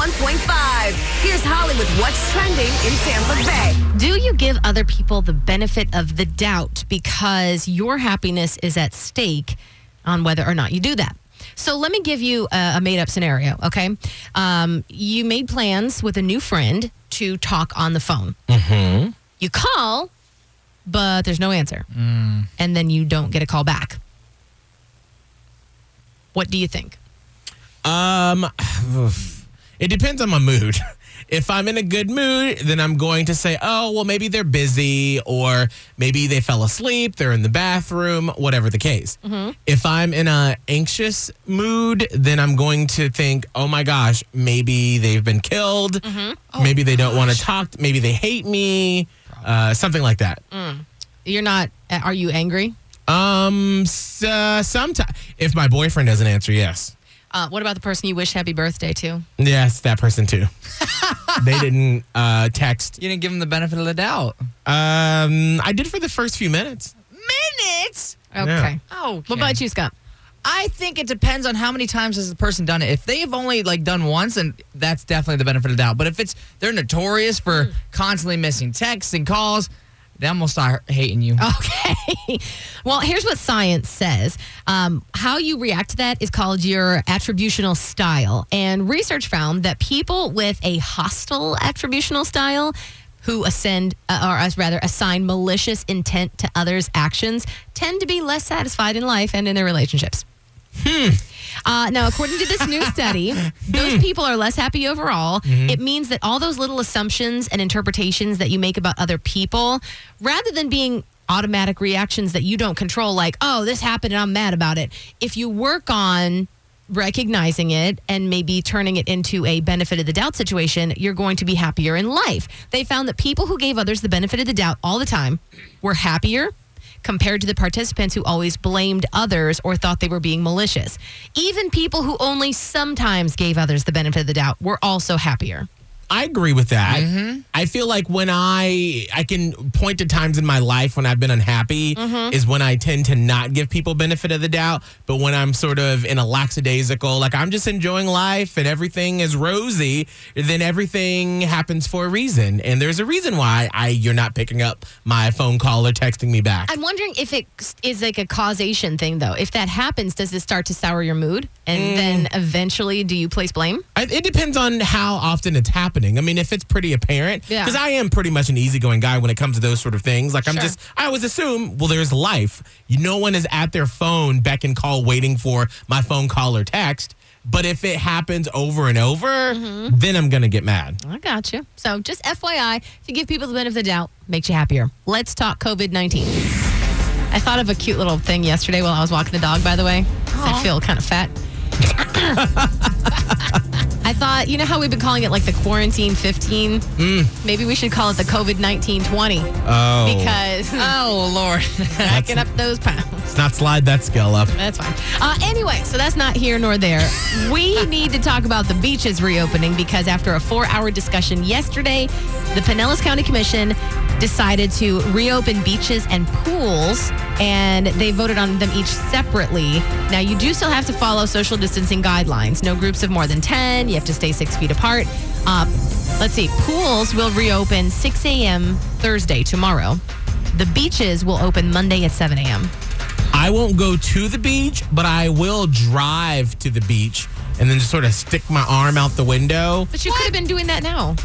101.5. Here's Holly with what's trending in Tampa Bay. Do you give other people the benefit of the doubt because your happiness is at stake on whether or not you do that? So let me give you a, a made up scenario, okay? Um, you made plans with a new friend to talk on the phone. Mm-hmm. You call, but there's no answer. And then you don't get a call back. What do you think? Um, it depends on my mood. If I'm in a good mood, then I'm going to say, oh, well, maybe they're busy or maybe they fell asleep, they're in the bathroom, whatever the case. If I'm in a anxious mood, then I'm going to think, oh my gosh, maybe they've been killed. maybe they don't want to talk. Maybe they hate me. Uh, something like that. You're not, are you angry? Um, s- uh, sometimes if my boyfriend doesn't answer, yes. Uh, what about the person you wish happy birthday to? Yes, that person too. they didn't uh, text. You didn't give them the benefit of the doubt. Um, I did for the first few minutes. Minutes? Okay. Oh, What about you, Scott? I think it depends on how many times has the person done it. If they've only like done once, and that's definitely the benefit of the doubt. But if it's they're notorious for constantly missing texts and calls, then gonna start hating you. Okay. well, here's what science says. Um, how you react to that is called your attributional style. And research found that people with a hostile attributional style who ascend, uh, or as rather assign malicious intent to others' actions tend to be less satisfied in life and in their relationships. Hmm. Uh, now, according to this new study, those hmm. people are less happy overall. Mm-hmm. It means that all those little assumptions and interpretations that you make about other people, rather than being automatic reactions that you don't control, like, oh, this happened and I'm mad about it, if you work on recognizing it and maybe turning it into a benefit of the doubt situation, you're going to be happier in life. They found that people who gave others the benefit of the doubt all the time were happier compared to the participants who always blamed others or thought they were being malicious. Even people who only sometimes gave others the benefit of the doubt were also happier. I agree with that. Mm-hmm. I feel like when I I can point to times in my life when I've been unhappy mm-hmm. is when I tend to not give people benefit of the doubt. But when I'm sort of in a lackadaisical, like I'm just enjoying life and everything is rosy, then everything happens for a reason. And there's a reason why I you're not picking up my phone call or texting me back. I'm wondering if it is like a causation thing, though. If that happens, does it start to sour your mood? And mm. then eventually, do you place blame? I, it depends on how often it's happening. I mean, if it's pretty apparent, Yeah. because I am pretty much an easygoing guy when it comes to those sort of things. Like I'm Sure. just, I always assume, well, there's life. You, no one is at their phone, beck and call, waiting for my phone call or text. But if it happens over and over, Mm-hmm. then I'm gonna get mad. I got you. So, just FYI, you give people the benefit of the doubt, makes you happier. Let's talk COVID 19. I thought of a cute little thing yesterday while I was walking the dog, by the way. I feel kind of fat. I thought, you know how we've been calling it like the quarantine 15? Maybe we should call it the COVID 19 20 Oh, because Oh Lord. racking up those pounds. let's not slide that scale up. That's fine. Uh, anyway, so that's not here nor there. We need to talk about the beaches reopening because after a four hour discussion yesterday, the Pinellas County Commission decided to reopen beaches and pools, and they voted on them each separately. Now, you do still have to follow social distancing guidelines. No groups of more than 10. You have to stay six feet apart. Uh, let's see. Pools will reopen 6 a.m. Thursday, tomorrow. The beaches will open Monday at 7 a.m. I won't go to the beach, but I will drive to the beach and then just sort of stick my arm out the window. But you could have been doing that now.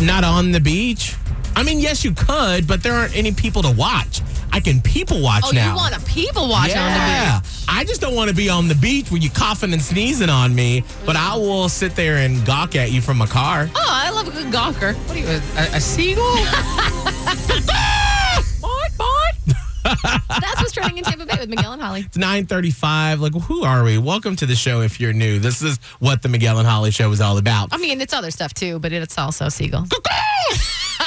Not on the beach. I mean, yes, you could, but there aren't any people to watch. I can people watch Oh, now. you want a people watch on the yeah. beach? I just don't want to be on the beach where you coughing and sneezing on me, but I will sit there and gawk at you from a car. Oh, I love a good gawker. What are you, a, a seagull? That's what's trending in Tampa Bay with Miguel and Holly. It's 9:35. Like, who are we? Welcome to the show if you're new. This is what the Miguel and Holly show is all about. I mean, it's other stuff too, but it's also seagull.